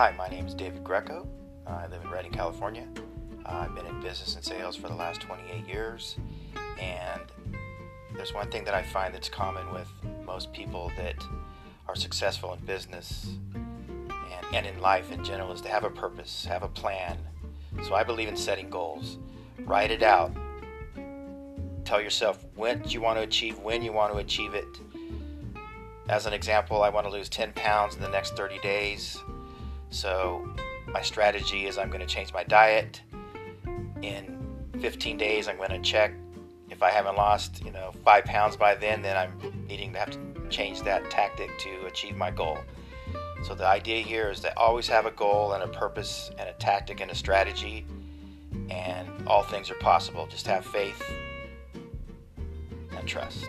Hi, my name is David Greco. I live in Redding, California. I've been in business and sales for the last 28 years, and there's one thing that I find that's common with most people that are successful in business and, and in life in general is to have a purpose, have a plan. So I believe in setting goals. Write it out. Tell yourself what you want to achieve, when you want to achieve it. As an example, I want to lose 10 pounds in the next 30 days. So my strategy is I'm going to change my diet. In 15 days, I'm going to check if I haven't lost, you know, five pounds by then, then I'm needing to have to change that tactic to achieve my goal. So the idea here is to always have a goal and a purpose and a tactic and a strategy, and all things are possible. Just have faith and trust.